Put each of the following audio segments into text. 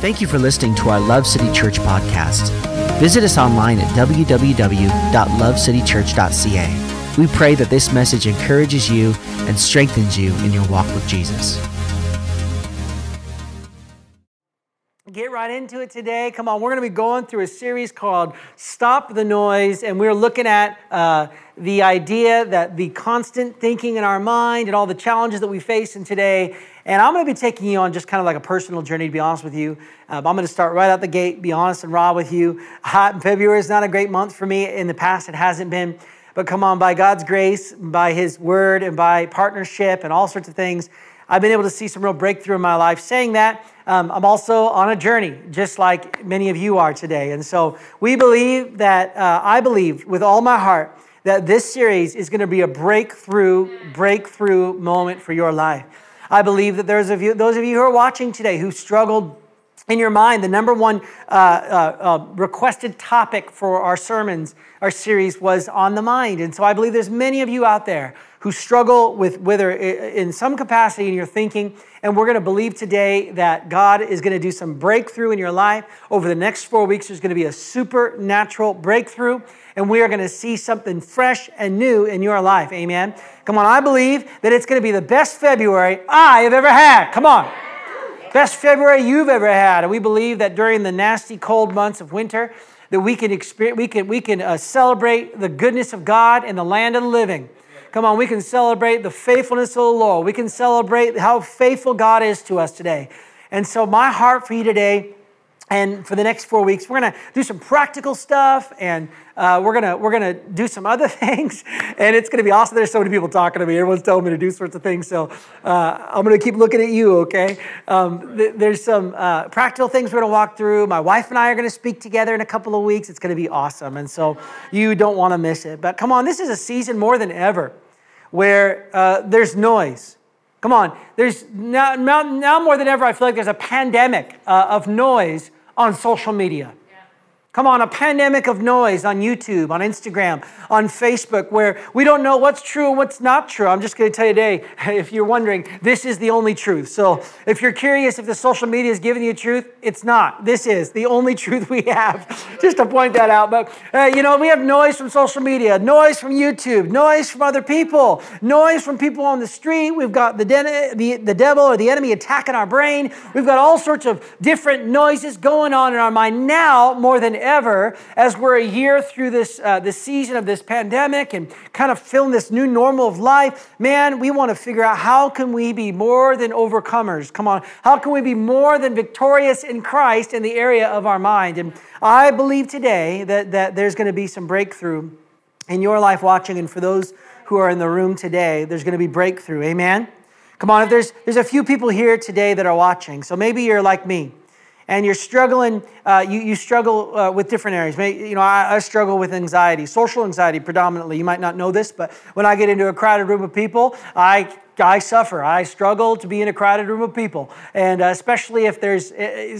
Thank you for listening to our Love City Church podcast. Visit us online at www.lovecitychurch.ca. We pray that this message encourages you and strengthens you in your walk with Jesus. Get right into it today. Come on, we're going to be going through a series called Stop the Noise, and we're looking at uh, the idea that the constant thinking in our mind and all the challenges that we face in today and I'm going to be taking you on just kind of like a personal journey, to be honest with you. Um, I'm going to start right out the gate, be honest and raw with you. Hot in February is not a great month for me. In the past, it hasn't been. But come on, by God's grace, by His word, and by partnership and all sorts of things, I've been able to see some real breakthrough in my life. Saying that, um, I'm also on a journey, just like many of you are today. And so we believe that, uh, I believe with all my heart, that this series is going to be a breakthrough, breakthrough moment for your life. I believe that there's of you, those of you who are watching today who struggled in your mind, the number one uh, uh, uh, requested topic for our sermons, our series was on the mind. And so I believe there's many of you out there who struggle with whether in some capacity in your thinking. And we're going to believe today that God is going to do some breakthrough in your life. Over the next four weeks, there's going to be a supernatural breakthrough and we are going to see something fresh and new in your life. Amen. Come on, I believe that it's going to be the best February I have ever had. Come on. Best February you've ever had. And we believe that during the nasty cold months of winter, that we can experience, we can, we can uh, celebrate the goodness of God in the land of the living. Come on, we can celebrate the faithfulness of the Lord. We can celebrate how faithful God is to us today. And so, my heart for you today and for the next four weeks, we're going to do some practical stuff and uh, we're going to we're gonna do some other things. And it's going to be awesome. There's so many people talking to me. Everyone's telling me to do sorts of things. So uh, I'm going to keep looking at you, okay? Um, th- there's some uh, practical things we're going to walk through. My wife and I are going to speak together in a couple of weeks. It's going to be awesome. And so you don't want to miss it. But come on, this is a season more than ever where uh, there's noise. Come on, there's now, now, now, more than ever, I feel like there's a pandemic uh, of noise on social media. Come on, a pandemic of noise on YouTube, on Instagram, on Facebook, where we don't know what's true and what's not true. I'm just going to tell you today, if you're wondering, this is the only truth. So if you're curious if the social media is giving you truth, it's not. This is the only truth we have. just to point that out. But, uh, you know, we have noise from social media, noise from YouTube, noise from other people, noise from people on the street. We've got the, de- the, the devil or the enemy attacking our brain. We've got all sorts of different noises going on in our mind now more than ever as we're a year through this, uh, this season of this pandemic and kind of feeling this new normal of life. Man, we want to figure out how can we be more than overcomers? Come on. How can we be more than victorious in Christ in the area of our mind? And I believe today that, that there's going to be some breakthrough in your life watching and for those who are in the room today, there's going to be breakthrough. Amen? Come on, if there's, there's a few people here today that are watching, so maybe you're like me and you're struggling, uh, you, you struggle uh, with different areas. Maybe, you know, I, I, struggle with anxiety, social anxiety predominantly. You might not know this, but when I get into a crowded room of people, I I suffer. I struggle to be in a crowded room of people, and uh, especially if there's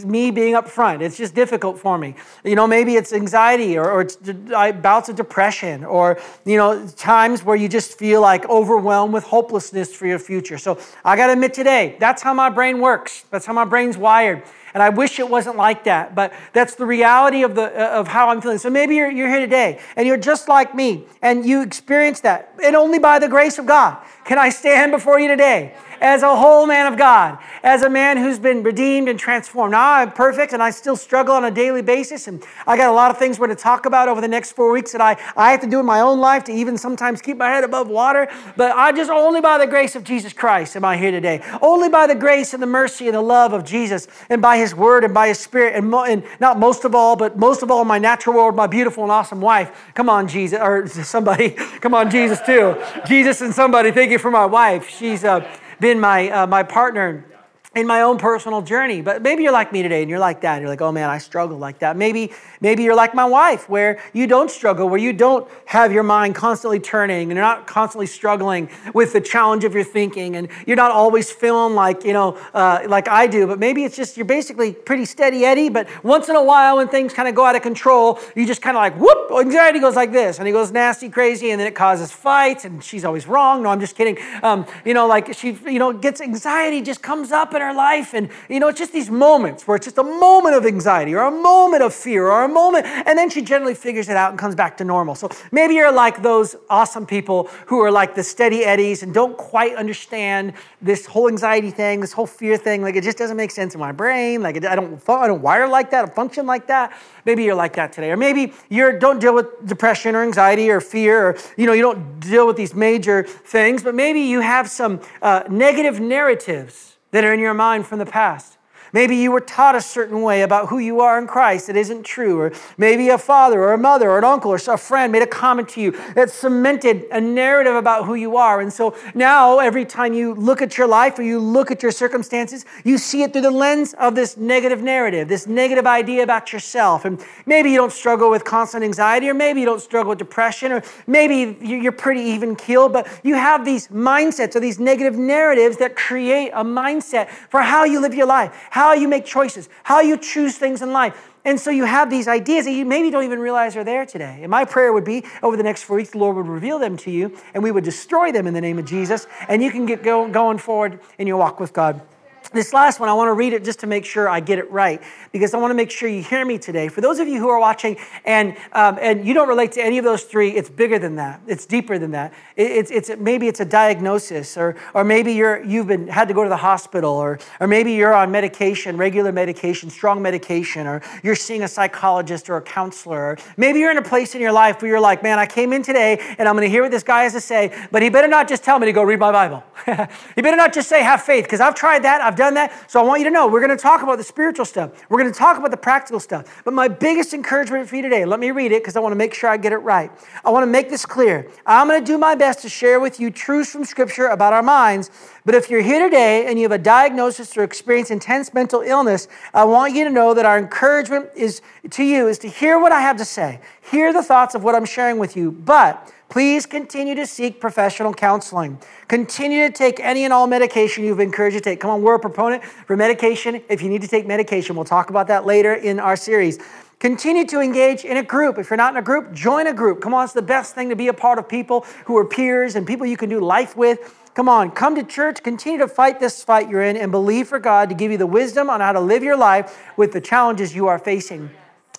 me being up front, it's just difficult for me. You know, maybe it's anxiety or, or it's bouts of depression, or you know, times where you just feel like overwhelmed with hopelessness for your future. So I got to admit today, that's how my brain works. That's how my brain's wired. And I wish it wasn't like that, but that's the reality of, the, uh, of how I'm feeling. So maybe you're, you're here today and you're just like me and you experience that. And only by the grace of God can I stand before you today as a whole man of God, as a man who's been redeemed and transformed. Now I'm perfect and I still struggle on a daily basis. And I got a lot of things we're going to talk about over the next four weeks that I, I have to do in my own life to even sometimes keep my head above water. But I just only by the grace of Jesus Christ am I here today. Only by the grace and the mercy and the love of Jesus and by his word and by his spirit. And, mo- and not most of all, but most of all, my natural world, my beautiful and awesome wife. Come on, Jesus, or somebody. Come on, Jesus, too. Jesus and somebody. Thank you for my wife. She's uh, been my, uh, my partner in my own personal journey. But maybe you're like me today and you're like that. And you're like, oh man, I struggle like that. Maybe, maybe you're like my wife, where you don't struggle, where you don't have your mind constantly turning and you're not constantly struggling with the challenge of your thinking and you're not always feeling like, you know, uh, like I do. But maybe it's just you're basically pretty steady Eddie. But once in a while, when things kind of go out of control, you just kind of like, whoop, anxiety goes like this. And it goes nasty, crazy, and then it causes fights and she's always wrong. No, I'm just kidding. Um, you know, like she, you know, gets anxiety just comes up in her life, and you know, it's just these moments where it's just a moment of anxiety or a moment of fear or a moment, and then she generally figures it out and comes back to normal. So maybe you're like those awesome people who are like the steady eddies and don't quite understand this whole anxiety thing, this whole fear thing. Like it just doesn't make sense in my brain. Like I don't, I don't wire like that, I function like that. Maybe you're like that today, or maybe you don't deal with depression or anxiety or fear, or you know, you don't deal with these major things, but maybe you have some uh, negative narratives that are in your mind from the past. Maybe you were taught a certain way about who you are in Christ that isn't true. Or maybe a father or a mother or an uncle or a friend made a comment to you that cemented a narrative about who you are. And so now, every time you look at your life or you look at your circumstances, you see it through the lens of this negative narrative, this negative idea about yourself. And maybe you don't struggle with constant anxiety, or maybe you don't struggle with depression, or maybe you're pretty even keeled, but you have these mindsets or these negative narratives that create a mindset for how you live your life how you make choices, how you choose things in life. And so you have these ideas that you maybe don't even realize are there today. And my prayer would be over the next four weeks, the Lord would reveal them to you and we would destroy them in the name of Jesus. And you can get going forward in your walk with God. This last one, I want to read it just to make sure I get it right, because I want to make sure you hear me today. For those of you who are watching and, um, and you don't relate to any of those three, it's bigger than that. It's deeper than that. It, it's, it's, maybe it's a diagnosis, or, or maybe you're, you've been, had to go to the hospital, or, or maybe you're on medication, regular medication, strong medication, or you're seeing a psychologist or a counselor. Or maybe you're in a place in your life where you're like, man, I came in today and I'm going to hear what this guy has to say, but he better not just tell me to go read my Bible. he better not just say have faith, because I've tried that. I've done that. So I want you to know we're going to talk about the spiritual stuff. We're going to talk about the practical stuff. But my biggest encouragement for you today, let me read it because I want to make sure I get it right. I want to make this clear. I'm going to do my best to share with you truths from Scripture about our minds. But if you're here today and you have a diagnosis or experience intense mental illness, I want you to know that our encouragement is to you is to hear what I have to say, hear the thoughts of what I'm sharing with you. But Please continue to seek professional counseling. Continue to take any and all medication you've been encouraged to take. Come on, we're a proponent for medication. If you need to take medication, we'll talk about that later in our series. Continue to engage in a group. If you're not in a group, join a group. Come on, it's the best thing to be a part of people who are peers and people you can do life with. Come on, come to church, continue to fight this fight you're in, and believe for God to give you the wisdom on how to live your life with the challenges you are facing.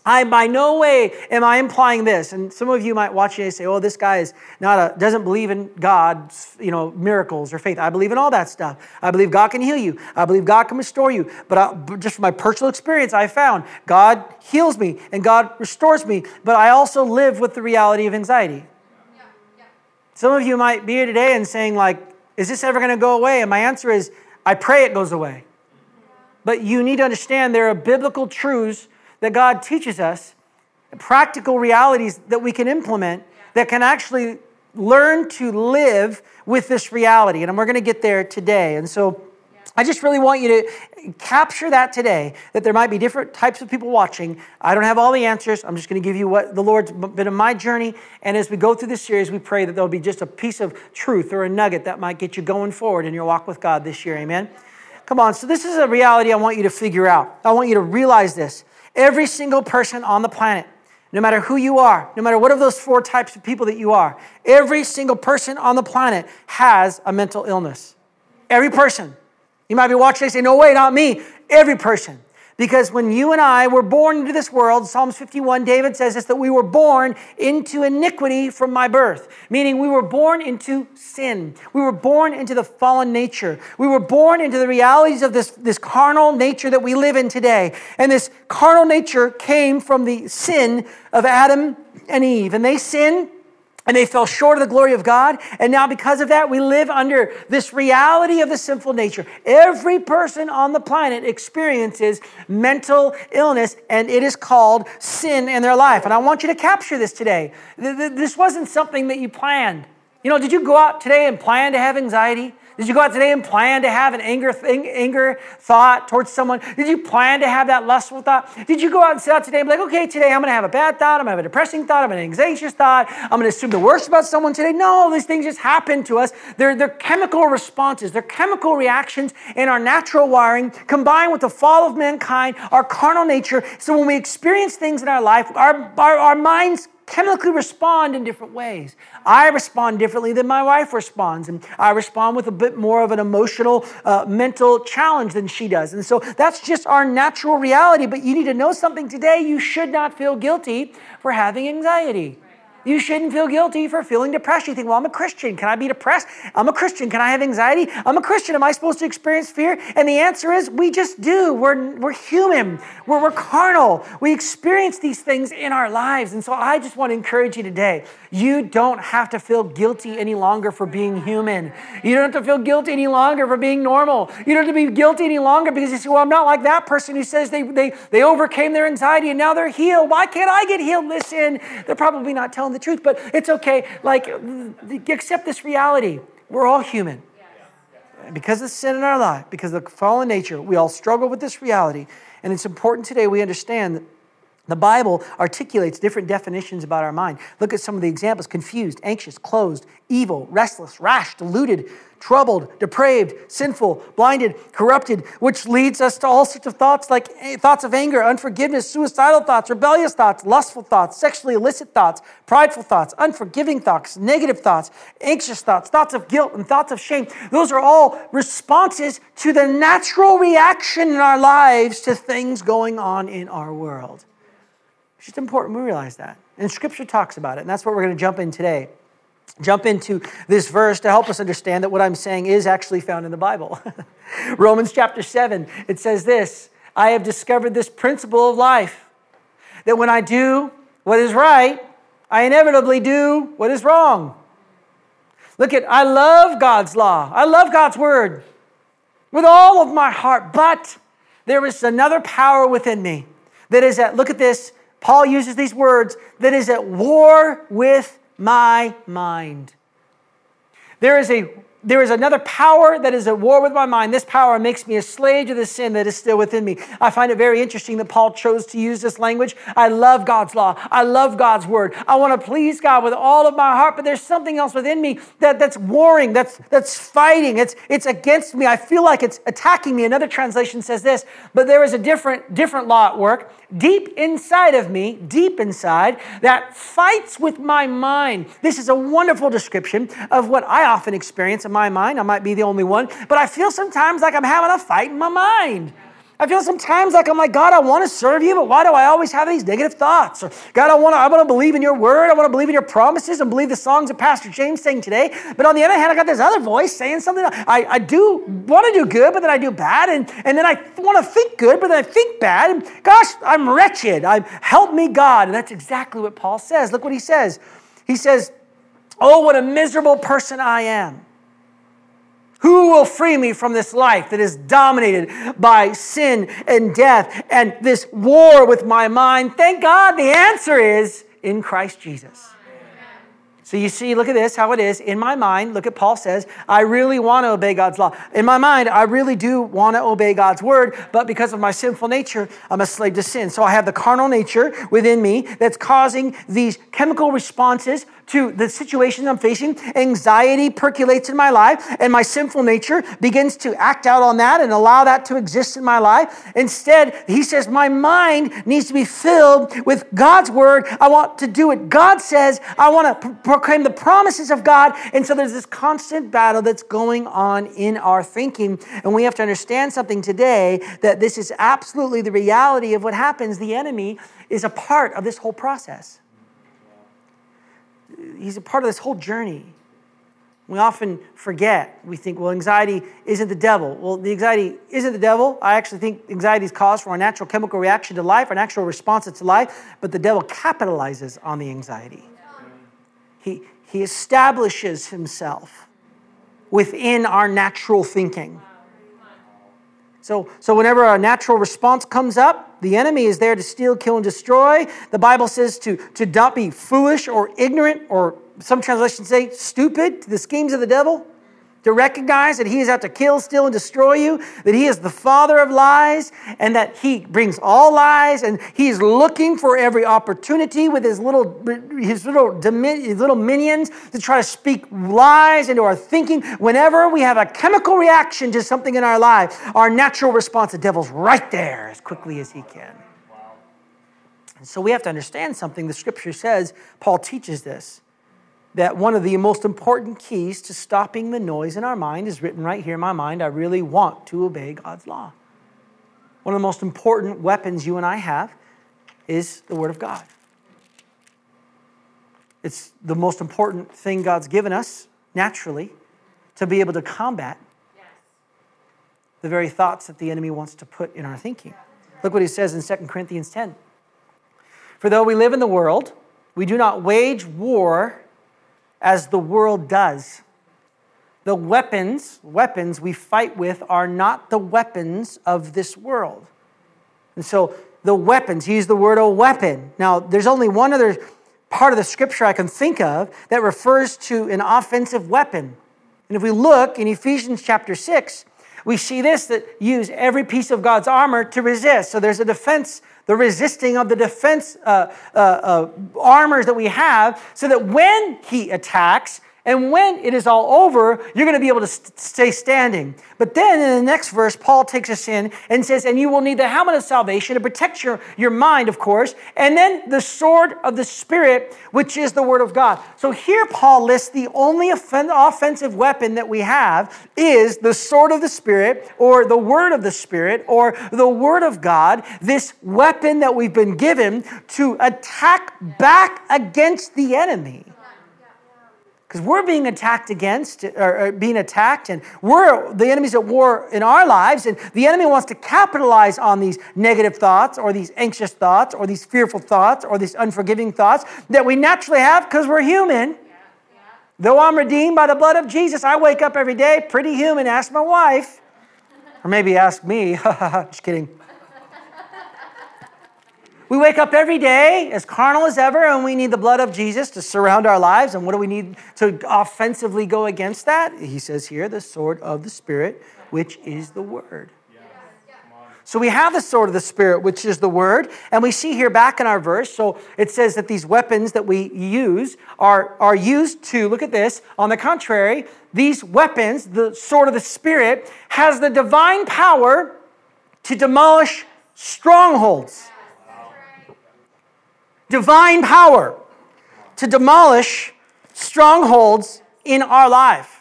I by no way am I implying this. And some of you might watch and say, "Oh, this guy is not a doesn't believe in God's, you know, miracles or faith." I believe in all that stuff. I believe God can heal you. I believe God can restore you. But I, just from my personal experience, I found God heals me and God restores me. But I also live with the reality of anxiety. Yeah, yeah. Some of you might be here today and saying, like, "Is this ever going to go away?" And my answer is, I pray it goes away. But you need to understand there are biblical truths that God teaches us, practical realities that we can implement that can actually learn to live with this reality. And we're going to get there today. And so I just really want you to capture that today that there might be different types of people watching. I don't have all the answers. I'm just going to give you what the Lord's been in my journey. And as we go through this series, we pray that there'll be just a piece of truth or a nugget that might get you going forward in your walk with God this year. Amen. Come on. So, this is a reality I want you to figure out. I want you to realize this. Every single person on the planet, no matter who you are, no matter what of those four types of people that you are, every single person on the planet has a mental illness. Every person. You might be watching and say, No way, not me. Every person. Because when you and I were born into this world, Psalms 51, David says this that we were born into iniquity from my birth, meaning we were born into sin. We were born into the fallen nature. We were born into the realities of this, this carnal nature that we live in today. And this carnal nature came from the sin of Adam and Eve. And they sinned and they fell short of the glory of God. And now, because of that, we live under this reality of the sinful nature. Every person on the planet experiences mental illness, and it is called sin in their life. And I want you to capture this today. This wasn't something that you planned. You know, did you go out today and plan to have anxiety? Did you go out today and plan to have an anger, thing, anger thought towards someone? Did you plan to have that lustful thought? Did you go out and sit out today and be like, okay, today I'm going to have a bad thought, I'm going to have a depressing thought, I'm going to have an anxious thought, I'm going to assume the worst about someone today? No, these things just happen to us. They're, they're chemical responses, they're chemical reactions in our natural wiring combined with the fall of mankind, our carnal nature. So when we experience things in our life, our, our, our minds chemically respond in different ways. I respond differently than my wife responds, and I respond with a bit more of an emotional, uh, mental challenge than she does. And so that's just our natural reality. But you need to know something today. You should not feel guilty for having anxiety. You shouldn't feel guilty for feeling depressed. You think, well, I'm a Christian. Can I be depressed? I'm a Christian. Can I have anxiety? I'm a Christian. Am I supposed to experience fear? And the answer is we just do. We're, we're human, we're, we're carnal. We experience these things in our lives. And so I just want to encourage you today you don't have to feel guilty any longer for being human. You don't have to feel guilty any longer for being normal. You don't have to be guilty any longer because you say, well, I'm not like that person who says they, they, they overcame their anxiety and now they're healed. Why can't I get healed? Listen, they're probably not telling the truth, but it's okay. Like, accept this reality. We're all human. Because of sin in our life, because of the fallen nature, we all struggle with this reality. And it's important today we understand the Bible articulates different definitions about our mind. Look at some of the examples confused, anxious, closed, evil, restless, rash, deluded, troubled, depraved, sinful, blinded, corrupted, which leads us to all sorts of thoughts like eh, thoughts of anger, unforgiveness, suicidal thoughts, rebellious thoughts, lustful thoughts, sexually illicit thoughts, prideful thoughts, unforgiving thoughts, negative thoughts, anxious thoughts, thoughts of guilt, and thoughts of shame. Those are all responses to the natural reaction in our lives to things going on in our world. It's just important we realize that. And Scripture talks about it, and that's what we're going to jump in today. Jump into this verse to help us understand that what I'm saying is actually found in the Bible. Romans chapter 7, it says this I have discovered this principle of life that when I do what is right, I inevitably do what is wrong. Look at, I love God's law, I love God's word with all of my heart, but there is another power within me that is that, look at this, Paul uses these words that is at war with my mind. There is a there is another power that is at war with my mind. This power makes me a slave to the sin that is still within me. I find it very interesting that Paul chose to use this language. I love God's law. I love God's word. I want to please God with all of my heart, but there's something else within me that, that's warring, that's, that's fighting. It's, it's against me. I feel like it's attacking me. Another translation says this, but there is a different, different law at work deep inside of me, deep inside, that fights with my mind. This is a wonderful description of what I often experience in my mind. I might be the only one, but I feel sometimes like I'm having a fight in my mind. I feel sometimes like I'm like, God, I want to serve you, but why do I always have these negative thoughts? Or, God, I want to, I want to believe in your word. I want to believe in your promises and believe the songs that Pastor James sang today. But on the other hand, I got this other voice saying something. I, I do want to do good, but then I do bad. And, and then I want to think good, but then I think bad. And gosh, I'm wretched. I, help me, God. And that's exactly what Paul says. Look what he says. He says, Oh, what a miserable person I am. Who will free me from this life that is dominated by sin and death and this war with my mind? Thank God the answer is in Christ Jesus. So you see, look at this, how it is. In my mind, look at Paul says, I really want to obey God's law. In my mind, I really do want to obey God's word, but because of my sinful nature, I'm a slave to sin. So I have the carnal nature within me that's causing these chemical responses to the situation I'm facing. Anxiety percolates in my life, and my sinful nature begins to act out on that and allow that to exist in my life. Instead, he says, My mind needs to be filled with God's word. I want to do what God says. I want to proclaim the promises of God. And so there's this constant battle that's going on in our thinking. And we have to understand something today that this is absolutely the reality of what happens. The enemy is a part of this whole process he's a part of this whole journey. We often forget. We think, well, anxiety isn't the devil. Well, the anxiety isn't the devil. I actually think anxiety is caused from our natural chemical reaction to life, our natural response to life, but the devil capitalizes on the anxiety. He, he establishes himself within our natural thinking. So, so whenever a natural response comes up, the enemy is there to steal, kill, and destroy. The Bible says to, to not be foolish or ignorant, or some translations say stupid to the schemes of the devil to recognize that he is out to kill, steal, and destroy you, that he is the father of lies, and that he brings all lies, and he is looking for every opportunity with his little, his little, his little minions to try to speak lies into our thinking. Whenever we have a chemical reaction to something in our life, our natural response, the devil's right there as quickly as he can. And So we have to understand something. The scripture says, Paul teaches this, that one of the most important keys to stopping the noise in our mind is written right here in my mind. I really want to obey God's law. One of the most important weapons you and I have is the Word of God. It's the most important thing God's given us naturally to be able to combat the very thoughts that the enemy wants to put in our thinking. Look what he says in 2 Corinthians 10. For though we live in the world, we do not wage war as the world does. The weapons, weapons we fight with are not the weapons of this world. And so the weapons, he used the word a weapon. Now, there's only one other part of the scripture I can think of that refers to an offensive weapon. And if we look in Ephesians chapter 6, we see this that use every piece of God's armor to resist. So there's a defense, the resisting of the defense uh, uh, uh, armors that we have, so that when he attacks, and when it is all over, you're going to be able to stay standing. But then in the next verse, Paul takes us in and says, And you will need the helmet of salvation to protect your, your mind, of course, and then the sword of the Spirit, which is the Word of God. So here Paul lists the only offen- offensive weapon that we have is the sword of the Spirit, or the Word of the Spirit, or the Word of God, this weapon that we've been given to attack back against the enemy because we're being attacked against or, being attacked and we're the enemies at war in our lives and the enemy wants to capitalize on these negative thoughts or these anxious thoughts or these fearful thoughts or these unforgiving thoughts that we naturally have because we're human. Though i'm redeemed by the blood of jesus i wake up every day pretty human. Ask my wife. Or maybe ask me. Just kidding we wake up every day as carnal as ever, and we need the blood of Jesus to surround our lives. And what do we need to offensively go against that? He says here, the sword of the Spirit, which is the Word. So we have the sword of the Spirit, which is the Word, and we see here back in our verse. So it says that these weapons that we use are, are used to, look at this, on the contrary, these weapons, the sword of the Spirit, has the divine power to demolish strongholds divine power to demolish strongholds in our life.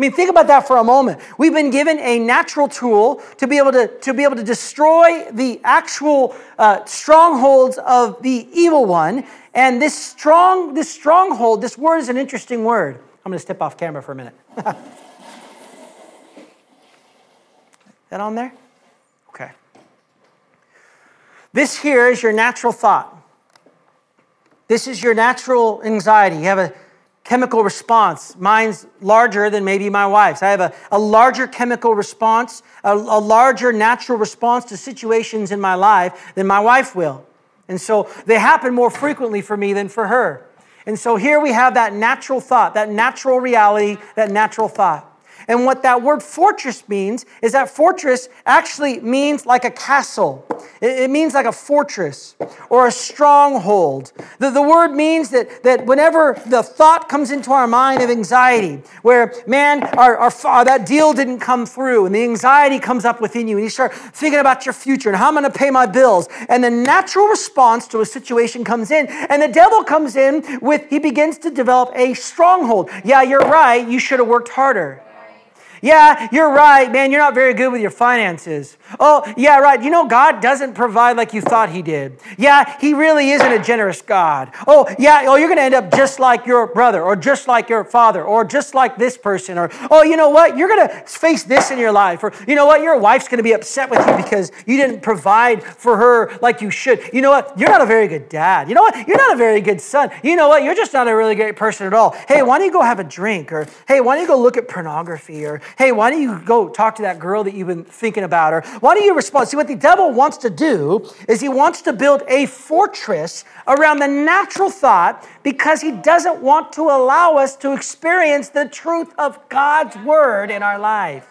I mean, think about that for a moment. We've been given a natural tool to be able to, to be able to destroy the actual uh, strongholds of the evil one. And this strong, this stronghold, this word is an interesting word. I'm going to step off camera for a minute. that on there? This here is your natural thought. This is your natural anxiety. You have a chemical response. Mine's larger than maybe my wife's. I have a, a larger chemical response, a, a larger natural response to situations in my life than my wife will. And so they happen more frequently for me than for her. And so here we have that natural thought, that natural reality, that natural thought. And what that word fortress means is that fortress actually means like a castle. It, means like a fortress or a stronghold. The, the word means that, that whenever the thought comes into our mind of anxiety, where, man, our, our, that deal didn't come through, and the anxiety comes up within you, and you start thinking about your future and how I'm going to pay my bills, and the natural response to a situation comes in, and the devil comes in with, he begins to develop a stronghold. Yeah, you're right, you should have worked harder. Yeah, you're right, man. You're not very good with your finances. Oh, yeah, right. You know, God doesn't provide like you thought He did. Yeah, He really isn't a generous God. Oh, yeah, oh, you're going to end up just like your brother, or just like your father, or just like this person, or, oh, you know what? You're going to face this in your life, or, you know what? Your wife's going to be upset with you because you didn't provide for her like you should. You know what? You're not a very good dad. You know what? You're not a very good son. You know what? You're just not a really great person at all. Hey, why don't you go have a drink? Or, hey, why don't you go look at pornography? Or, hey, why don't you go talk to that girl that you've been thinking about? Or why don't you respond? See, what the devil wants to do is he wants to build a fortress around the natural thought because he doesn't want to allow us to experience the truth of God's word in our life.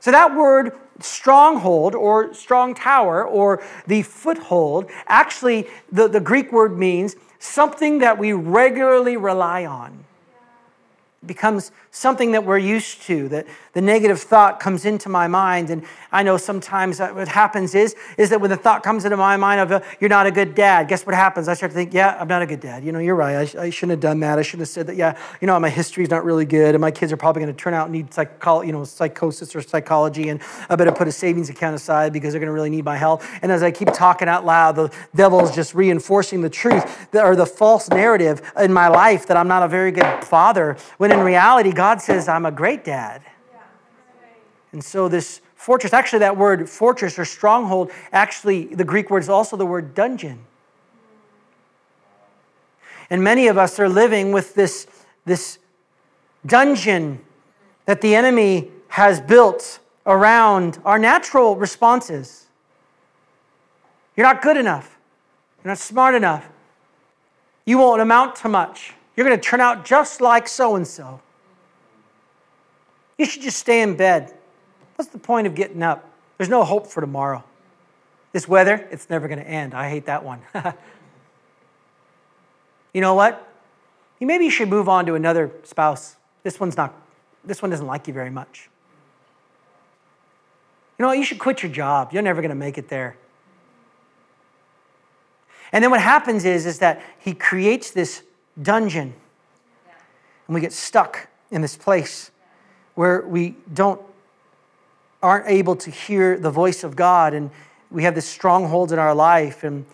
So that word stronghold or strong tower or the foothold, actually, the, the Greek word means something that we regularly rely on. Becomes something that we're used to that the negative thought comes into my mind. And i know sometimes what happens is is that when the thought comes into my mind of uh, you're not a good dad guess what happens? I start to think yeah i'm not a good dad. You know you're right. I, I shouldn't have done that. I shouldn't have said that. Yeah you know my history's not really good and my kids are probably going to turn out and need psycho- you know psychosis or psychology and i better put a savings account aside because they're going to really need my help. And as i keep talking out loud the devil's just reinforcing the truth that, or the false narrative in my life that i'm not a very good father when in reality, God says, I'm a great dad. And so, this fortress, actually, that word fortress or stronghold, actually, the Greek word is also the word dungeon. And many of us are living with this, this dungeon that the enemy has built around our natural responses. You're not good enough. You're not smart enough. You won't amount to much. You're going to turn out just like so and so. You should just stay in bed. What's the point of getting up? There's no hope for tomorrow. This weather, it's never going to end. I hate that one. you know what? You maybe you should move on to another spouse. This one's not this one doesn't like you very much. You know what? You should quit your job. You're never going to make it there. And then what happens is, is that he creates this dungeon. And we get stuck in this place where we don't aren't able to hear the voice of God and we have this stronghold in our life and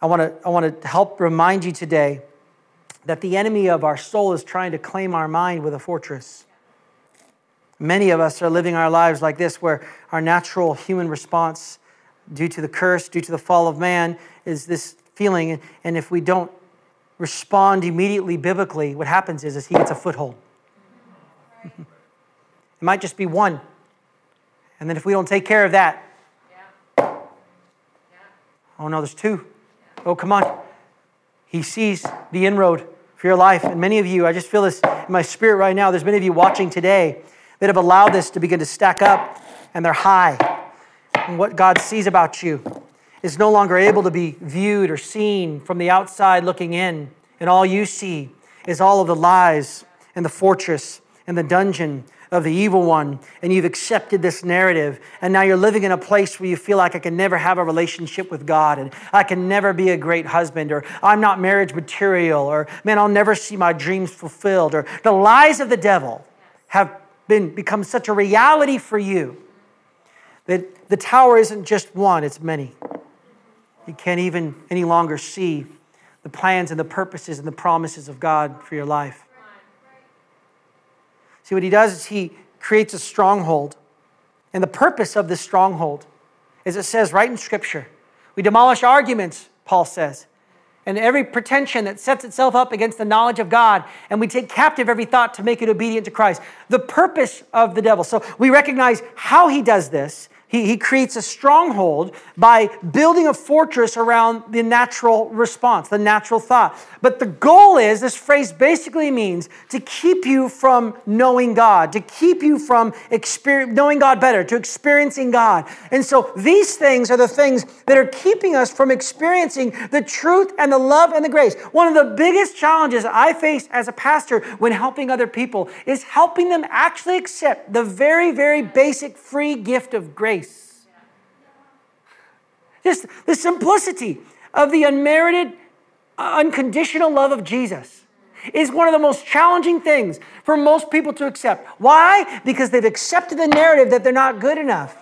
I want to I want to help remind you today that the enemy of our soul is trying to claim our mind with a fortress. Many of us are living our lives like this where our natural human response due to the curse, due to the fall of man is this feeling and if we don't respond immediately biblically, what happens is, is he gets a foothold. it might just be one. And then if we don't take care of that, oh no, there's two. Oh, come on. He sees the inroad for your life. And many of you, I just feel this in my spirit right now. There's many of you watching today that have allowed this to begin to stack up and they're high. And what God sees about you is no longer able to be viewed or seen from the outside looking in. And all you see is all of the lies and the fortress and the dungeon of the evil one. And you've accepted this narrative. And now you're living in a place where you feel like I can never have a relationship with God and I can never be a great husband or I'm not marriage material or man, I'll never see my dreams fulfilled or the lies of the devil have been become such a reality for you that the tower isn't just one, it's many. You can't even any longer see the plans and the purposes and the promises of God for your life. See, what he does is he creates a stronghold. And the purpose of this stronghold, is it says right in Scripture, we demolish arguments, Paul says, and every pretension that sets itself up against the knowledge of God, and we take captive every thought to make it obedient to Christ. The purpose of the devil. So we recognize how he does this he, he creates a stronghold by building a fortress around the natural response, the natural thought. But the goal is this phrase basically means to keep you from knowing God, to keep you from knowing God better, to experiencing God. And so these things are the things that are keeping us from experiencing the truth and the love and the grace. One of the biggest challenges I face as a pastor when helping other people is helping them actually accept the very, very basic free gift of grace Just the simplicity of the unmerited, unconditional love of Jesus is one of the most challenging things for most people to accept. Why? Because they've accepted the narrative that they're not good enough.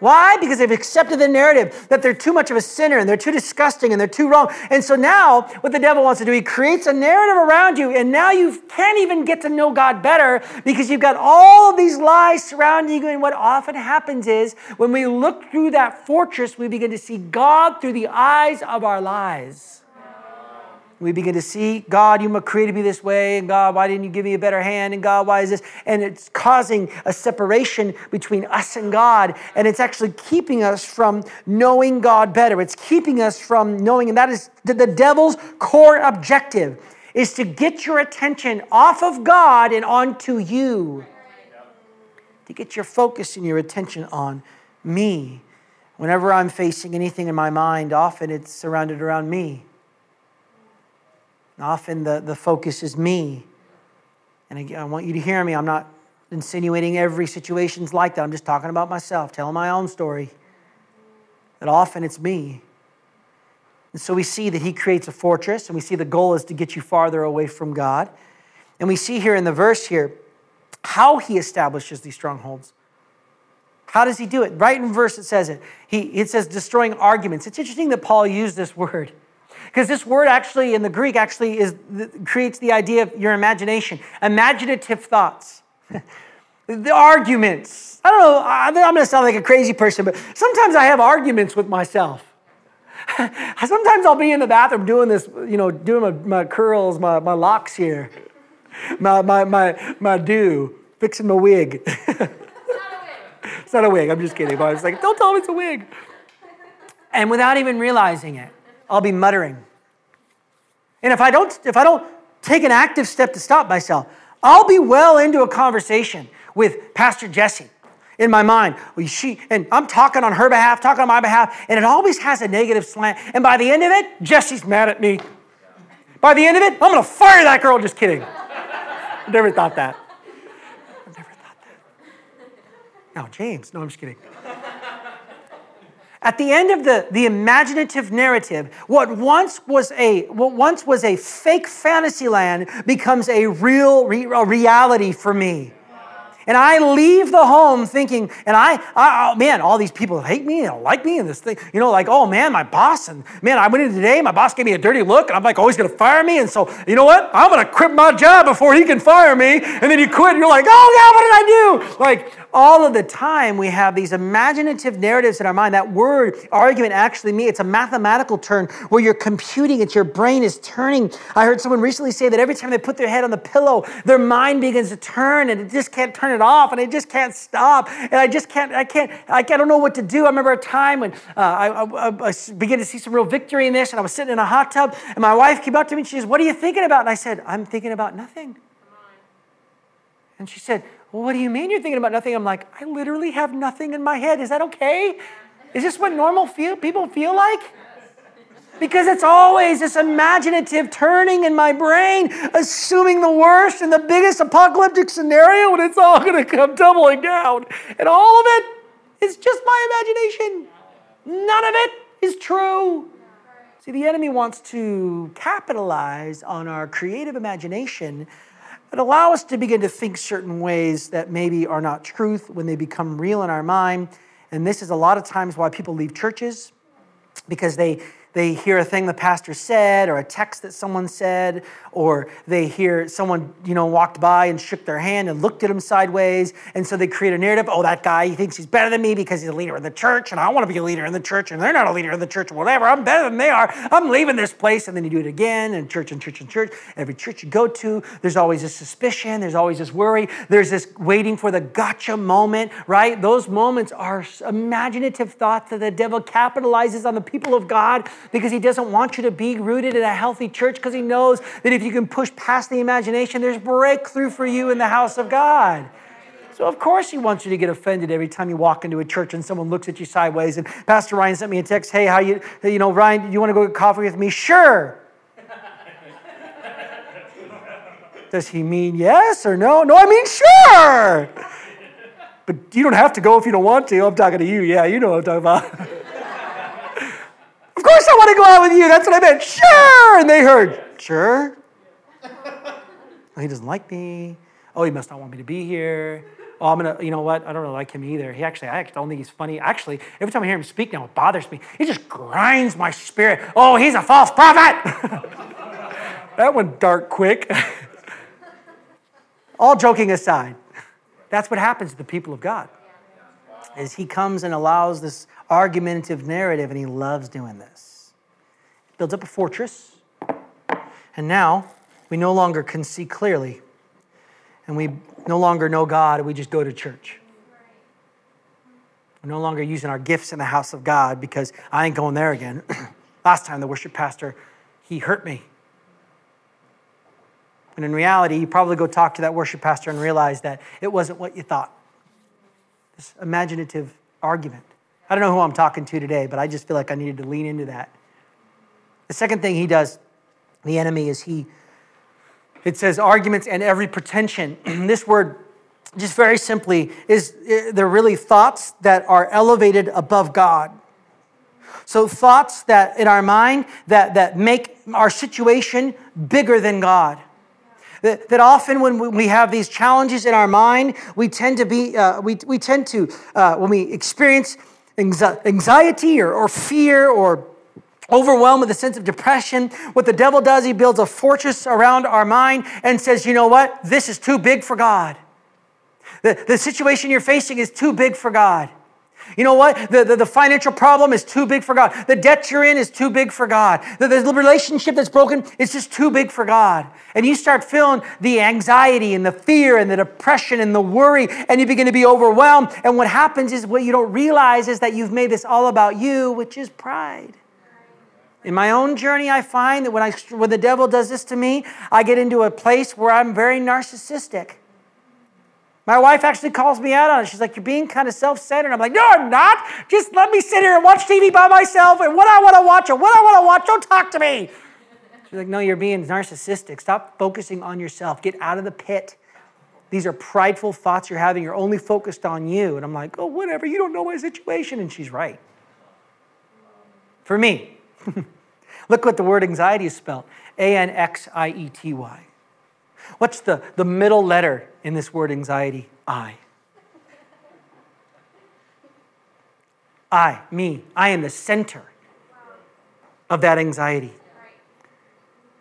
Why? Because they've accepted the narrative that they're too much of a sinner and they're too disgusting and they're too wrong. And so now, what the devil wants to do, he creates a narrative around you, and now you can't even get to know God better because you've got all of these lies surrounding you. And what often happens is when we look through that fortress, we begin to see God through the eyes of our lies. We begin to see, God, you created me this way, and God, why didn't you give me a better hand? And God, why is this? And it's causing a separation between us and God, and it's actually keeping us from knowing God better. It's keeping us from knowing, and that is the, devil's core objective is to get your attention off of God and onto you. To get your focus and your attention on me. Whenever I'm facing anything in my mind, often it's surrounded around me. Often the, the focus is me. And again, I want you to hear me. I'm not insinuating every situation's like that. I'm just talking about myself, telling my own story. That often it's me. And so we see that he creates a fortress, and we see the goal is to get you farther away from God. And we see here in the verse here how he establishes these strongholds. How does he do it? Right in verse it says it. He, it says destroying arguments. It's interesting that Paul used this word. Because this word actually in the Greek actually is creates the idea of your imagination, imaginative thoughts. the arguments. I don't know, I'm going to sound like a crazy person, but sometimes I have arguments with myself. sometimes I'll be in the bathroom doing this, you know, doing my, my curls, my, my locks here, my, my, my, my do, fixing my wig. it's not a wig, I'm just kidding. But I was like, don't tell me it's a wig. And without even realizing it, I'll be muttering. And if I don't, if I don't take an active step to stop myself, I'll be well into a conversation with Pastor Jesse in my mind. She, and I'm talking on her behalf, talking on my behalf, and it always has a negative slant. And by the end of it, Jesse's mad at me. By the end of it, I'm to fire that girl. Just kidding. I never thought that. I never thought that. Now, James. No, I'm just kidding. At the end of the, the imaginative narrative, what once was a what once was a fake fantasy land becomes a real re, a reality for me. And I leave the home thinking, and I, I oh, man, all these people hate me, and like me, and this thing, you know, like, oh man, my boss, and man, I went in today, my boss gave me a dirty look, and I'm like, oh, he's gonna fire me, and so, you know what? I'm gonna quit my job before he can fire me, and then you quit, and you're like, oh God, what did I do? Like, all of the time we have these imaginative narratives in our mind. That word argument actually means it's a mathematical term where you're computing it, your brain is turning. I heard someone recently say that every time they put their head on the pillow, their mind begins to turn and it just can't turn it off and I just can't stop. And I just can't, I can't, I don't know what to do. I remember a time when uh, I, I, I began to see some real victory in this and I was sitting in a hot tub and my wife came up to me and she says, What are you thinking about? And I said, I'm thinking about nothing. And she said, Well, what do you mean you're thinking about nothing? I'm like, I literally have nothing in my head. Is that okay? Is this what normal feel, people feel like? Because it's always this imaginative turning in my brain, assuming the worst and the biggest apocalyptic scenario, and it's all going to come tumbling down. And all of it is just my imagination. None of it is true. See, the enemy wants to capitalize on our creative imagination and allow us to begin to think certain ways that maybe are not truth when they become real in our mind. And this is a lot of times why people leave churches because they they hear a thing the pastor said or a text that someone said or they hear someone you know walked by and shook their hand and looked at him sideways. And so they create a narrative oh that guy he thinks he's better than me because he's a leader in the church and i want to be a leader in the church and they're not a leader in the church or whatever i'm better than they are i'm leaving this place. And then you do it again and church and church and church. Every church you go to there's always this suspicion there's always this worry there's this waiting for the gotcha moment right? Those moments are imaginative thoughts that the devil capitalizes on the people of god because he doesn't want you to be rooted in a healthy church because he knows that if you can push past the imagination, there's breakthrough for you in the house of God. So, of course, he wants you to get offended every time you walk into a church and someone looks at you sideways. And Pastor Ryan sent me a text Hey, how you, you know, Ryan, do you want to go get coffee with me? Sure. Does he mean yes or no? No, I mean sure. But you don't have to go if you don't want to. I'm talking to you. Yeah, you know what I'm talking about. Of course I want to go out with you. That's what I meant. Sure. And they heard, sure. Oh, he doesn't like me. Oh, he must not want me to be here. Oh, I'm gonna, you know what? I don't really like him either. He actually, I don't think he's funny. Actually, every time I hear him speak now, it bothers me. He just grinds my spirit. Oh, he's a false prophet. that went dark quick. All joking aside, that's what happens to the people of God. Is he comes and allows this argumentative narrative, and he loves doing this. Builds up a fortress, and now we no longer can see clearly, and we no longer know God, we just go to church. We're no longer using our gifts in the house of God because I ain't going there again. Last time the worship pastor, he hurt me. And in reality, you probably go talk to that worship pastor and realize that it wasn't what you thought. This imaginative argument. I don't know who I'm talking to today, but I just feel like I needed to lean into that. The second thing he does, the enemy, is he It says arguments and every pretension. this word, just very simply, is they're really thoughts that are elevated above God. So thoughts that in our mind that, that make our situation bigger than God. That, that often when we have these challenges in our mind, we tend to be, uh, we, we tend to, uh, when we experience anxiety or, or fear or overwhelmed with a sense of depression, what the devil does, he builds a fortress around our mind and says, you know what? This is too big for God. The, the situation you're facing is too big for God. You know what? The, the, the, financial problem is too big for God. The debt you're in is too big for God. The, the relationship that's broken is just too big for God. And you start feeling the anxiety and the fear and the depression and the worry, and you begin to be overwhelmed. And what happens is what you don't realize is that you've made this all about you, which is pride. In my own journey, I find that when, I, when the devil does this to me, I get into a place where I'm very narcissistic. My wife actually calls me out on it. She's like, You're being kind of self centered. I'm like, No, I'm not. Just let me sit here and watch TV by myself and what I want to watch and what I want to watch. Don't talk to me. She's like, No, you're being narcissistic. Stop focusing on yourself. Get out of the pit. These are prideful thoughts you're having. You're only focused on you. And I'm like, Oh, whatever. You don't know my situation. And she's right. For me, look what the word anxiety is spelled A N X I E T Y. What's the, the middle letter in this word anxiety? I. I, me, I am the center of that anxiety.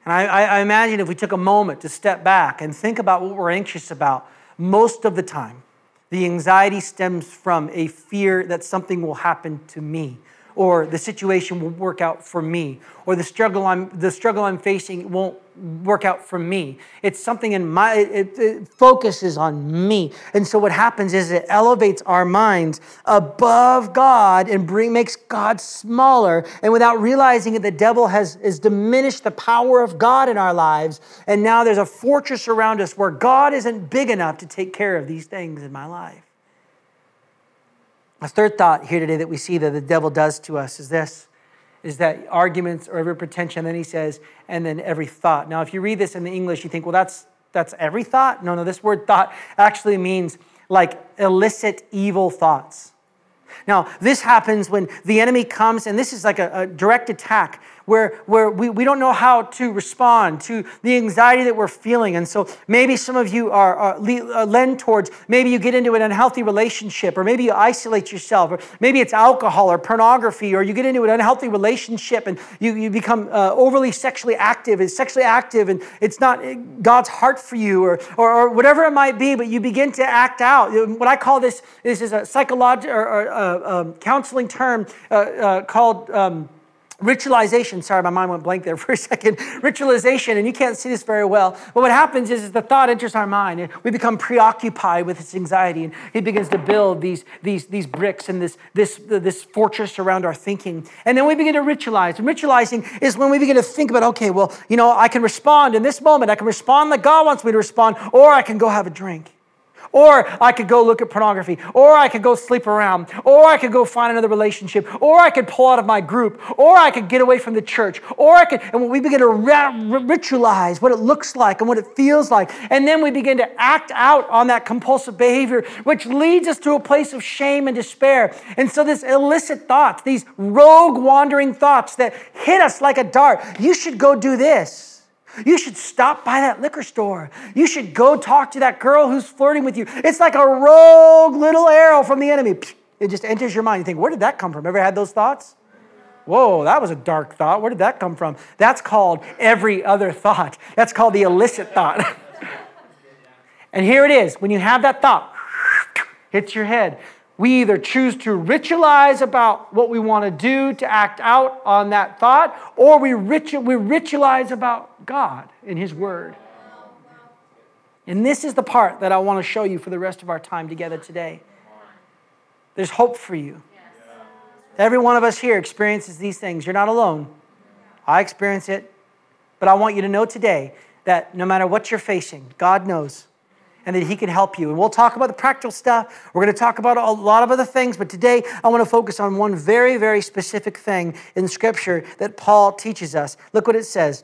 And I, I, imagine if we took a moment to step back and think about what we're anxious about, most of the time, the anxiety stems from a fear that something will happen to me or the situation will work out for me, or the struggle I'm, the struggle I'm facing won't work out for me. It's something in my, it, it, focuses on me. And so what happens is it elevates our minds above God and bring, makes God smaller. And without realizing it, the devil has, has diminished the power of God in our lives. And now there's a fortress around us where God isn't big enough to take care of these things in my life. A third thought here today that we see that the devil does to us is this is that arguments or every pretension then he says and then every thought. Now if you read this in the english you think well that's that's every thought? No no this word thought actually means like illicit evil thoughts. Now this happens when the enemy comes and this is like a, a direct attack where, where we, we don't know how to respond to the anxiety that we're feeling. And so maybe some of you are, are uh, lend towards, maybe you get into an unhealthy relationship, or maybe you isolate yourself, or maybe it's alcohol or pornography, or you get into an unhealthy relationship and you, you become uh, overly sexually active, is sexually active, and it's not uh, God's heart for you, or, or, or, whatever it might be, but you begin to act out. What I call this, this is a psychological or, or uh, um, counseling term uh, uh, called. Um, Ritualization, sorry, my mind went blank there for a second. Ritualization, and you can't see this very well, but what happens is, is the thought enters our mind, and we become preoccupied with this anxiety, and he begins to build these, these, these bricks and this, this, this fortress around our thinking. And then we begin to ritualize. And ritualizing is when we begin to think about, okay, well, you know, I can respond in this moment, I can respond like God wants me to respond, or I can go have a drink. Or I could go look at pornography. Or I could go sleep around. Or I could go find another relationship. Or I could pull out of my group. Or I could get away from the church. Or I could, and we begin to ritualize what it looks like and what it feels like. And then we begin to act out on that compulsive behavior, which leads us to a place of shame and despair. And so, this illicit thoughts, these rogue wandering thoughts that hit us like a dart, you should go do this. You should stop by that liquor store. You should go talk to that girl who's flirting with you. It's like a rogue little arrow from the enemy. It just enters your mind. You think, where did that come from? Ever had those thoughts? Whoa, that was a dark thought. Where did that come from? That's called every other thought. That's called the illicit thought. and here it is. When you have that thought, hits your head. We either choose to ritualize about what we want to do to act out on that thought, or we, ritu- we ritualize about God and His Word. And this is the part that I want to show you for the rest of our time together today. There's hope for you. Every one of us here experiences these things. You're not alone. I experience it. But I want you to know today that no matter what you're facing, God knows and that He can help you. And we'll talk about the practical stuff. We're going to talk about a lot of other things, but today I want to focus on one very, very specific thing in Scripture that Paul teaches us. Look what it says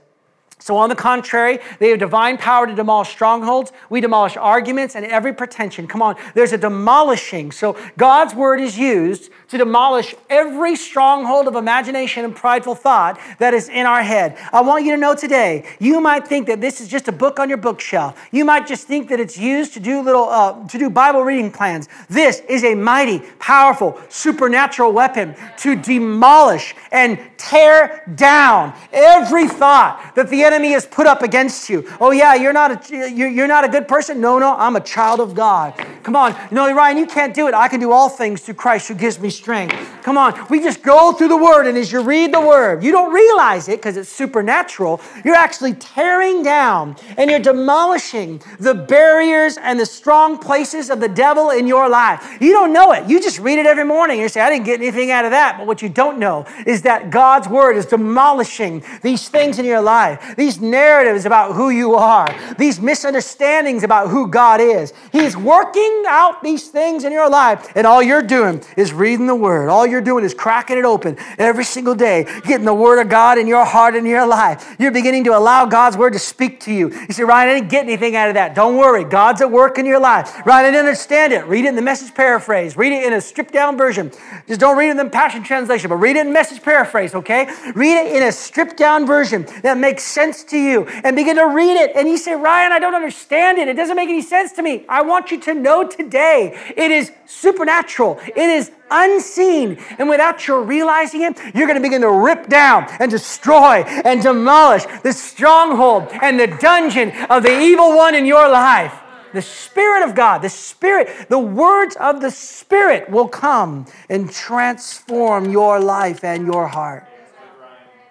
So, on the contrary, they have divine power to demolish strongholds. We demolish arguments and every pretension. Come on, there's a demolishing. So, God's word is used to demolish every stronghold of imagination and prideful thought that is in our head. I want you to know today, you might think that this is just a book on your bookshelf. You might just think that it's used to do little, uh, to do Bible reading plans. This is a mighty, powerful, supernatural weapon to demolish and tear down every thought that the enemy has put up against you. Oh, yeah, you're not a, you're not a good person. No, no, I'm a child of God. Come on. No, Ryan, you can't do it. I can do all things through Christ who gives me strength. Come on. We just go through the word, and as you read the word, you don't realize it because it's supernatural. You're actually tearing down and you're demolishing the barriers and the strong places of the devil in your life. You don't know it. You just read it every morning. You say, I didn't get anything out of that. But what you don't know is that God's word is demolishing these things in your life these narratives about who you are, these misunderstandings about who God is. He's working out these things in your life, and all you're doing is reading the Word. All you're doing is cracking it open every single day, getting the Word of God in your heart and your life. You're beginning to allow God's Word to speak to you. You say, Ryan, I didn't get anything out of that. Don't worry, God's at work in your life. Ryan, I didn't understand it. Read it in the message paraphrase, read it in a stripped down version. Just don't read it in the Passion Translation, but read it in message paraphrase, okay? Read it in a stripped down version that makes sense to you and begin to read it. And you say, Ryan, I don't understand it. It doesn't make any sense to me. I want you to know today it is supernatural, it is unseen. And without your realizing it, you're going to begin to rip down and destroy and demolish the stronghold and the dungeon of the evil one in your life. The Spirit of God, the Spirit, the words of the Spirit will come and transform your life and your heart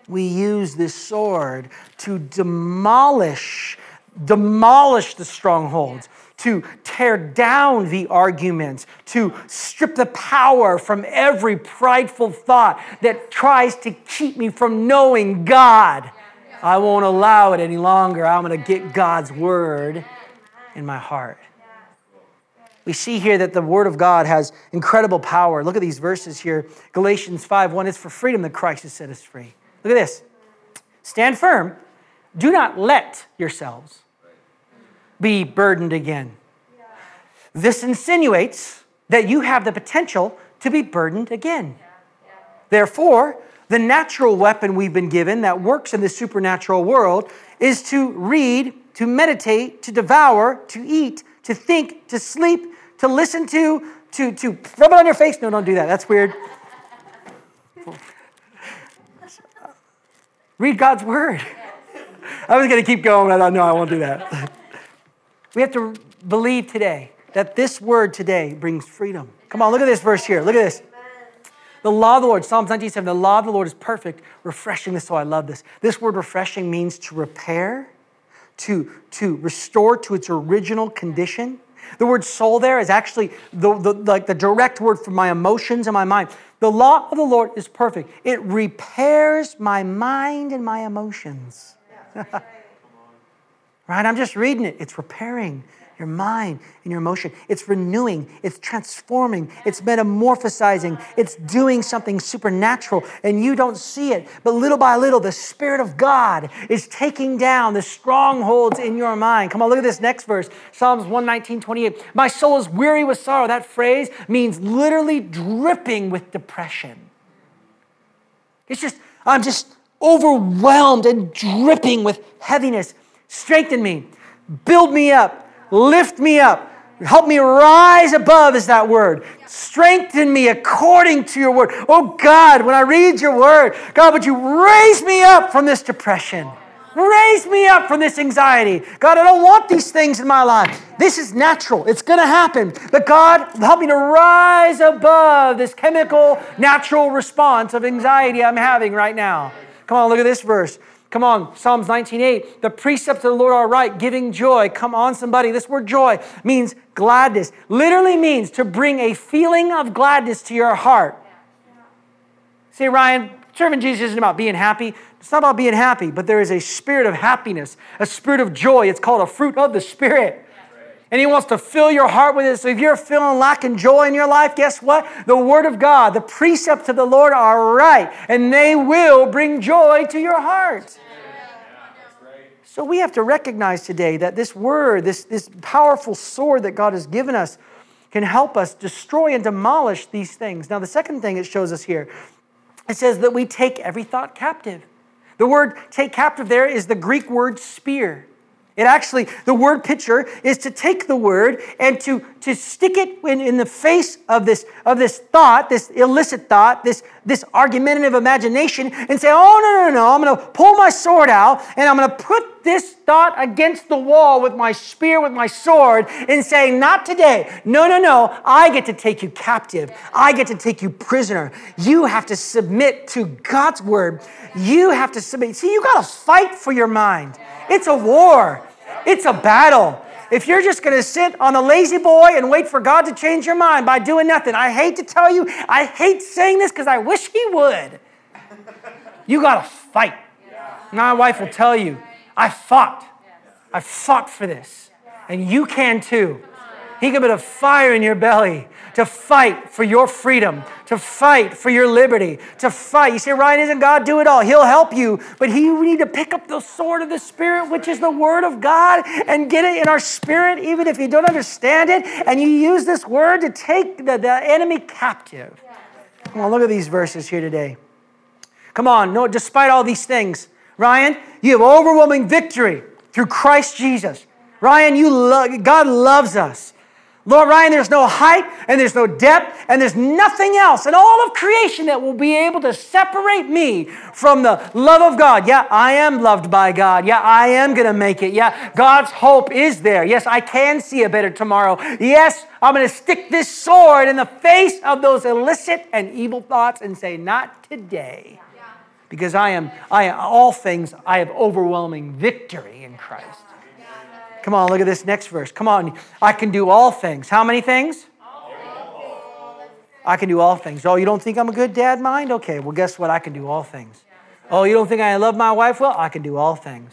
we use this sword to demolish demolish the strongholds to tear down the arguments to strip the power from every prideful thought that tries to keep me from knowing god. I won't allow it any longer. I'm going to get god's word in my heart. We see here that the word of god has incredible power. Look at these verses here. Galatians 5 1 it's for freedom that christ has set us free. Look at this. Stand firm. Do not let yourselves be burdened again. This insinuates that you have the potential to be burdened again. Therefore, the natural weapon we've been given that works in the supernatural world is to read, to meditate, to devour, to eat, to think, to sleep, to listen to, to, to rub it on your face. No, don't do that. That's weird. Read God's word. I was going to keep going, but I know I won't do that. We have to believe today that this word today brings freedom. Come on, look at this verse here. Look at this. The law of the Lord, Psalms 97, the law of the Lord is perfect, refreshing this. So I love this. This word refreshing means to repair, to, to restore to its original condition. The word soul there is actually the, the, like the direct word for my emotions and my mind. The law of the Lord is perfect. It repairs my mind and my emotions. right? I'm just reading it. It's repairing your mind and your emotion. It's renewing, it's transforming, it's metamorphosizing, it's doing something supernatural, and you don't see it. But little by little, the Spirit of God is taking down the strongholds in your mind. Come on, look at this next verse Psalms 119, 28. My soul is weary with sorrow. That phrase means literally dripping with depression. It's just, I'm just overwhelmed and dripping with heaviness. Strengthen me, build me up Lift me up. Help me rise above, is that word. Strengthen me according to your word. Oh God, when I read your word, God, would you raise me up from this depression? Raise me up from this anxiety. God, I don't want these things in my life. This is natural. It's going to happen. But God, help me to rise above this chemical, natural response of anxiety I'm having right now. Come on, look at this verse. Come on, Psalms 19:8. The precepts of the Lord are right, giving joy. Come on, somebody. This word joy means gladness. Literally means to bring a feeling of gladness to your heart. Say, Ryan, serving Jesus isn't about being happy. It's not about being happy, but there is a spirit of happiness, a spirit of joy. It's called a fruit of the Spirit. And He wants to fill your heart with it. So if you're feeling lacking joy in your life, guess what? The Word of God, the precepts of the Lord are right, and they will bring joy to your heart. So we have to recognize today that this word, this, this powerful sword that God has given us, can help us destroy and demolish these things. Now, the second thing it shows us here, it says that we take every thought captive. The word take captive there is the Greek word spear. It actually, the word picture is to take the word and to, to stick it in, in the face of this, of this thought, this illicit thought, this, this argumentative imagination, and say, oh, no, no, no, I'm going to pull my sword out and I'm going to put this thought against the wall with my spear, with my sword, and say, not today. No, no, no. I get to take you captive. I get to take you prisoner. You have to submit to God's word. You have to submit. See, you got to fight for your mind. It's a war, it's a battle. If you're just going to sit on a La-Z-Boy and wait for God to change your mind by doing nothing, I hate to tell you, I hate saying this because I wish He would. You got to fight. My wife will tell you, I fought. I fought for this. And you can too. He can put a fire in your belly to fight for your freedom, to fight for your liberty, to fight. You say, Ryan, isn't God do it all? He'll help you, but He we need to pick up the sword of the Spirit, which is the Word of God, and get it in our spirit, even if you don't understand it. And you use this word to take the, the enemy captive. Come on, look at these verses here today. Come on, no, despite all these things, Ryan, you have overwhelming victory through Christ Jesus. Ryan, you lo- God loves us. Lord Ryan, there's no height and there's no depth and there's nothing else in all of creation that will be able to separate me from the love of God. Yeah, I am loved by God. Yeah, I am going to make it. Yeah, God's hope is there. Yes, I can see a better tomorrow. Yes, I'm going to stick this sword in the face of those illicit and evil thoughts and say, Not today. Because I am, I am all things, I have overwhelming victory in Christ. Come on, look at this next verse. Come on. I can do all things. How many things? I can do all things. Oh, you don't think I'm a good dad, mind? Okay, well, guess what? I can do all things. Oh, you don't think I love my wife well? I can do all things.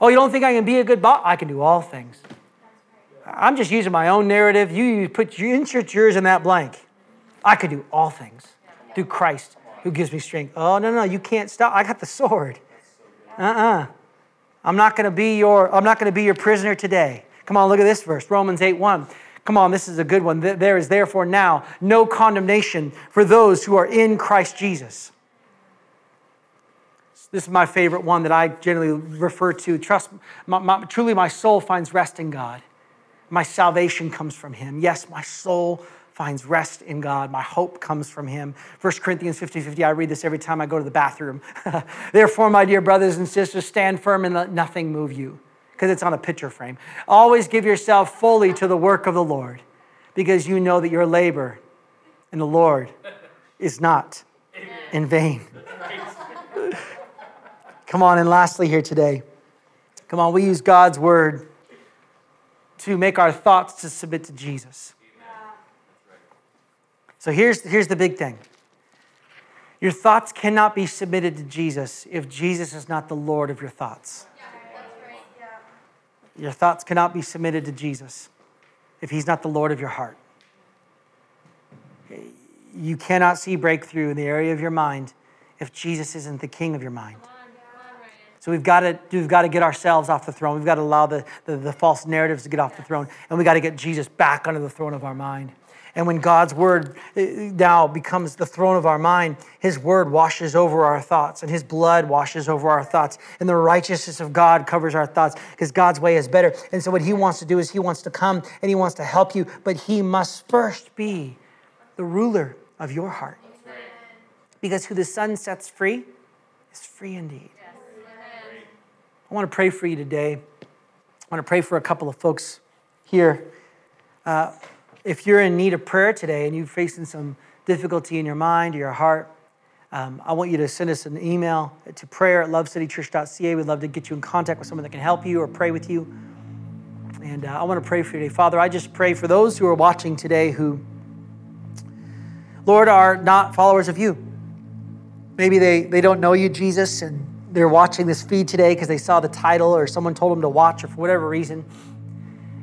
Oh, you don't think I can be a good boss? I can do all things. I'm just using my own narrative. You put you insert yours in that blank. I can do all things through Christ who gives me strength. Oh, no, no, you can't stop. I got the sword. Uh-uh. I'm not going to be your I'm not going to be your prisoner today. Come on, look at this verse, Romans 8 1. Come on, this is a good one. There is therefore now no condemnation for those who are in Christ Jesus. This is my favorite one that I generally refer to. Trust, my, my, truly, my soul finds rest in God. My salvation comes from Him. Yes, my soul finds rest in God. My hope comes from Him. 1 Corinthians 50 50, I read this every time I go to the bathroom. Therefore, my dear brothers and sisters, stand firm and let nothing move you, because it's on a picture frame. Always give yourself fully to the work of the Lord, because you know that your labor in the Lord is not in vain. Come on, and lastly, here today, come on, we use God's word to make our thoughts to submit to Jesus. So here's, here's the big thing your thoughts cannot be submitted to Jesus if Jesus is not the Lord of your thoughts. Your thoughts cannot be submitted to Jesus if He's not the Lord of your heart. You cannot see breakthrough in the area of your mind if Jesus isn't the king of your mind. So we've got to, we've got to get ourselves off the throne. We've got to allow the, the, the false narratives to get off the throne. And we've got to get Jesus back onto the throne of our mind. And when God's word uh, now becomes the throne of our mind, his word washes over our thoughts and his blood washes over our thoughts. And the righteousness of God covers our thoughts because God's way is better. And so what he wants to do is he wants to come and he wants to help you, but he must first be the ruler of your heart. Because who the Son sets free is free indeed. I want to pray for you today. I want to pray for a couple of folks here. Uh, if you're in need of prayer today and you're facing some difficulty in your mind or your heart, um, I want you to send us an email to prayer at lovecitychurch.ca. We'd love to get you in contact with someone that can help you or pray with you. And uh, I want to pray for you today. Father, I just pray for those who are watching today who, Lord, are not followers of you. Maybe they, they don't know you, Jesus, and they're watching this feed today because they saw the title or someone told them to watch or for whatever reason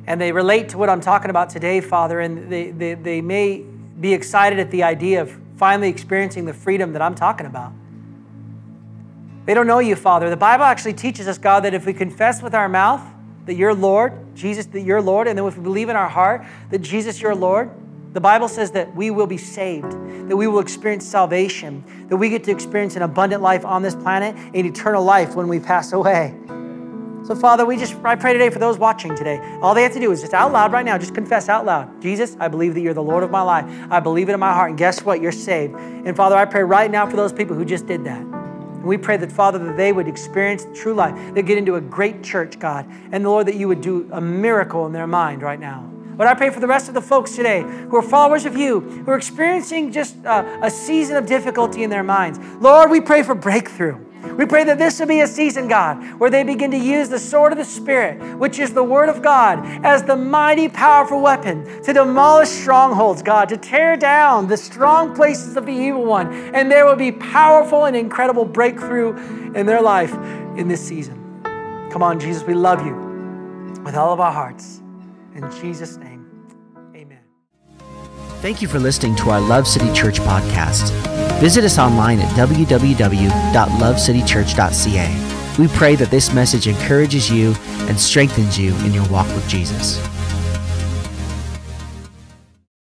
and they relate to what I'm talking about today, Father, and they, they, they may be excited at the idea of finally experiencing the freedom that I'm talking about. They don't know you, Father. The Bible actually teaches us, God, that if we confess with our mouth that you're Lord, Jesus, that you're Lord, and then if we believe in our heart that Jesus, you're Lord, the Bible says that we will be saved, that we will experience salvation, that we get to experience an abundant life on this planet and eternal life when we pass away. So, Father, we just, I pray today for those watching today. All they have to do is just out loud right now, just confess out loud Jesus, I believe that you're the Lord of my life. I believe it in my heart. And guess what? You're saved. And Father, I pray right now for those people who just did that. And we pray that, Father, that they would experience true life. They'd get into a great church, God. And the Lord, that you would do a miracle in their mind right now. But I pray for the rest of the folks today who are followers of you, who are experiencing just a, a season of difficulty in their minds. Lord, we pray for breakthrough. We pray that this will be a season, God, where they begin to use the sword of the Spirit, which is the Word of God, as the mighty, powerful weapon to demolish strongholds, God, to tear down the strong places of the evil one. And there will be powerful and incredible breakthrough in their life in this season. Come on, Jesus, we love you with all of our hearts. In Jesus' name, amen. Thank you for listening to our Love City Church podcast. Visit us online at www.lovecitychurch.ca. We pray that this message encourages you and strengthens you in your walk with Jesus.